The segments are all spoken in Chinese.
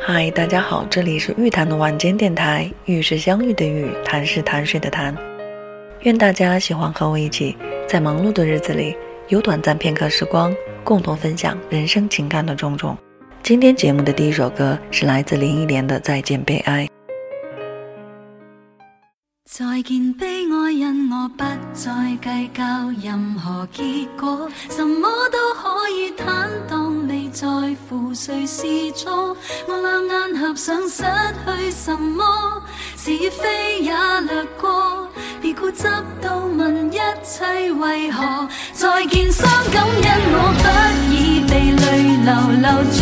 嗨，大家好，这里是玉谈的晚间电台，玉是相遇的玉，谈是谈水的谈。愿大家喜欢和我一起，在忙碌的日子里，有短暂片刻时光，共同分享人生情感的种种。今天节目的第一首歌是来自林忆莲的《再见悲哀》。再见，悲哀，因我不再计较任何结果，什么都可以坦荡，未在乎谁是错。我两眼合上，失去什么，是非也掠过，别固执到问一切为何。再见，伤感，因我不已被泪流留住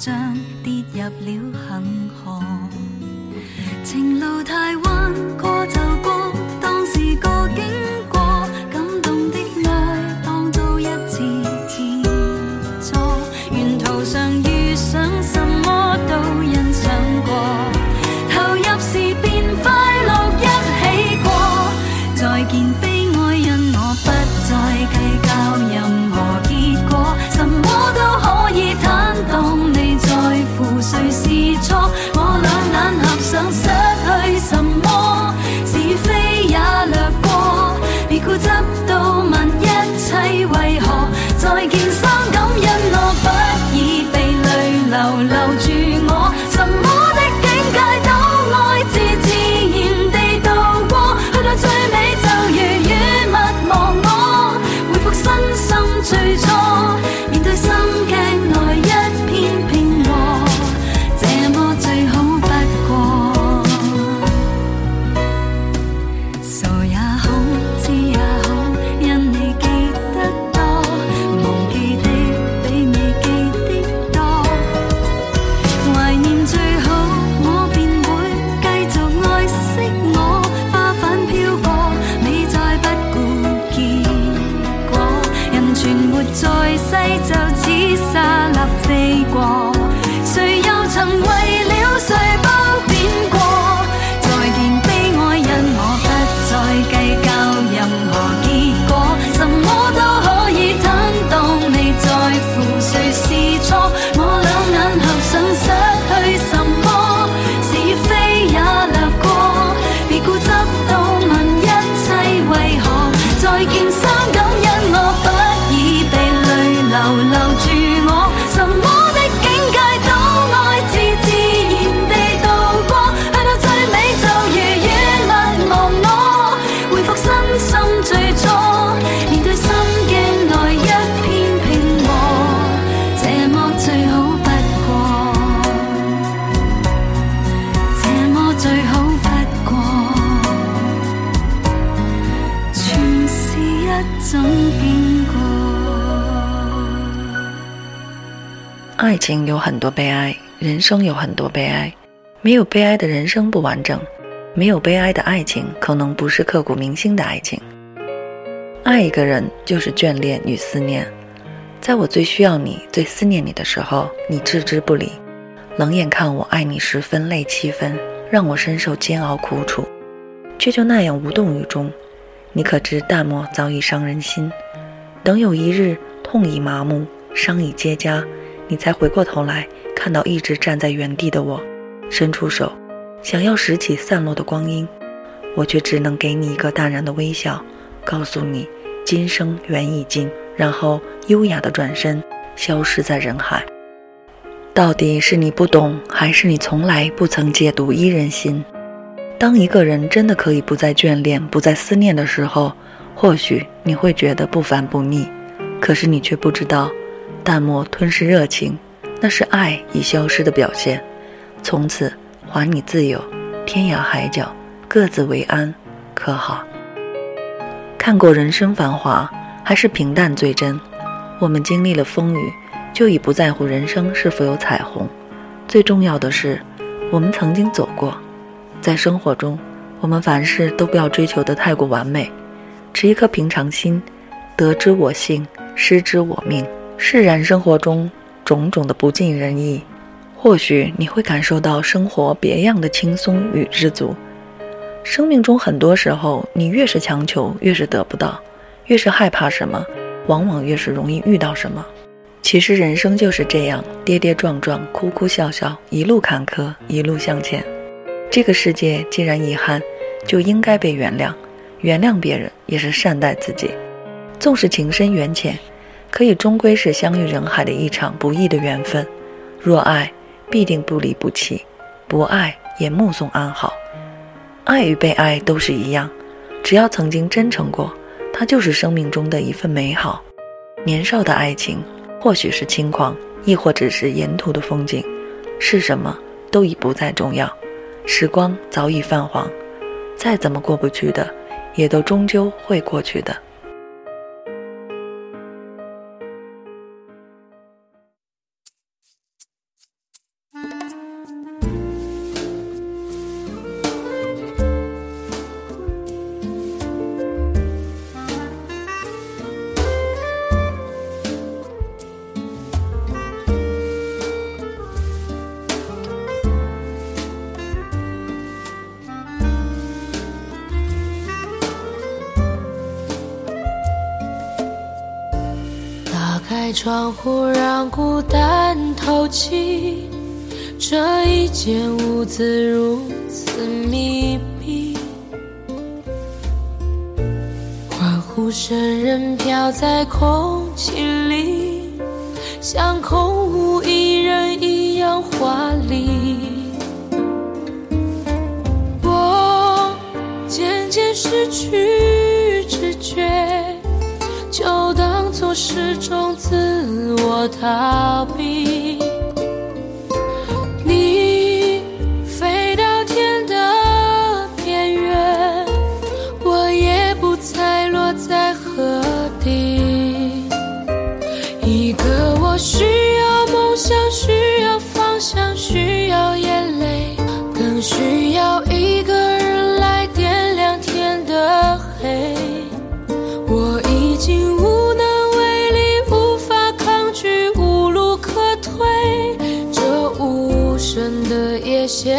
像跌入了恒河，情路太弯。爱情有很多悲哀，人生有很多悲哀。没有悲哀的人生不完整，没有悲哀的爱情可能不是刻骨铭心的爱情。爱一个人就是眷恋与思念。在我最需要你、最思念你的时候，你置之不理，冷眼看我爱你时分泪七分，让我深受煎熬苦楚，却就那样无动于衷。你可知淡漠早已伤人心？等有一日痛已麻木，伤已结痂。你才回过头来，看到一直站在原地的我，伸出手，想要拾起散落的光阴，我却只能给你一个淡然的微笑，告诉你今生缘已尽，然后优雅的转身，消失在人海。到底是你不懂，还是你从来不曾解读伊人心？当一个人真的可以不再眷恋、不再思念的时候，或许你会觉得不烦不腻，可是你却不知道。淡漠吞噬热情，那是爱已消失的表现。从此还你自由，天涯海角各自为安，可好？看过人生繁华，还是平淡最真？我们经历了风雨，就已不在乎人生是否有彩虹。最重要的是，我们曾经走过。在生活中，我们凡事都不要追求的太过完美，持一颗平常心。得之我幸，失之我命。释然生活中种种的不尽人意，或许你会感受到生活别样的轻松与知足。生命中很多时候，你越是强求，越是得不到；越是害怕什么，往往越是容易遇到什么。其实人生就是这样，跌跌撞撞，哭哭笑笑，一路坎坷，一路向前。这个世界既然遗憾，就应该被原谅。原谅别人也是善待自己。纵使情深缘浅，可以终归是相遇人海的一场不易的缘分。若爱，必定不离不弃；不爱，也目送安好。爱与被爱都是一样，只要曾经真诚过，它就是生命中的一份美好。年少的爱情，或许是轻狂，亦或只是沿途的风景，是什么都已不再重要。时光早已泛黄，再怎么过不去的，也都终究会过去的。开窗户，让孤单透气。这一间屋子如此密闭，欢呼声仍飘在空气里，像空无一人一样华丽。我渐渐失去始终自我逃避。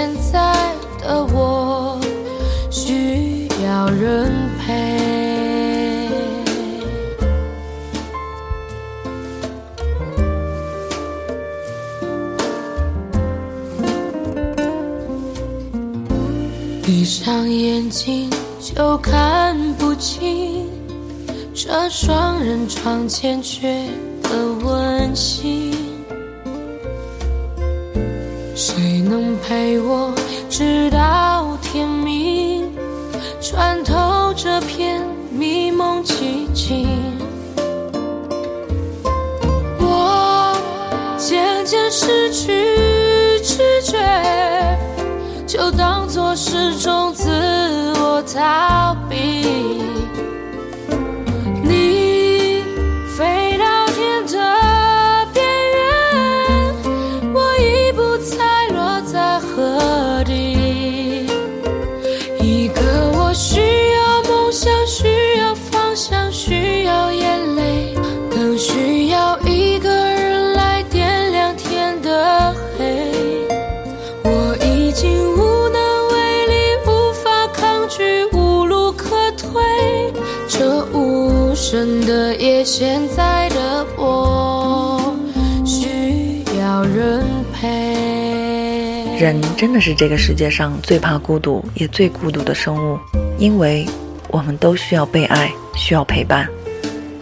现在的我需要人陪。闭上眼睛就看不清。这双人床欠缺的温馨，能陪我直到天明，穿透这片迷蒙寂静？我渐渐失去知觉，就当作是种自我逃避。现在的我需要人陪。人真的是这个世界上最怕孤独也最孤独的生物，因为我们都需要被爱，需要陪伴。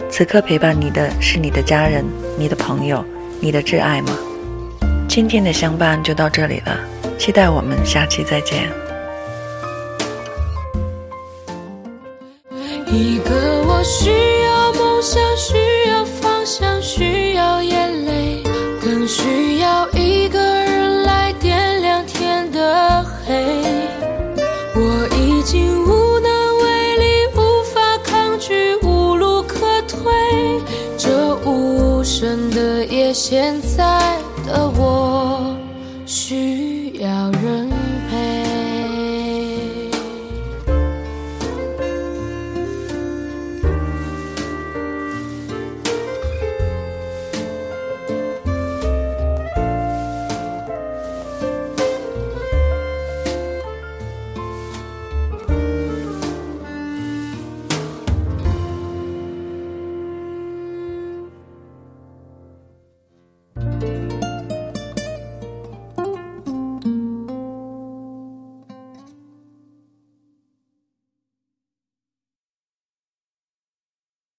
此刻陪伴你的是你的家人、你的朋友、你的挚爱吗？今天的相伴就到这里了，期待我们下期再见。一个我需。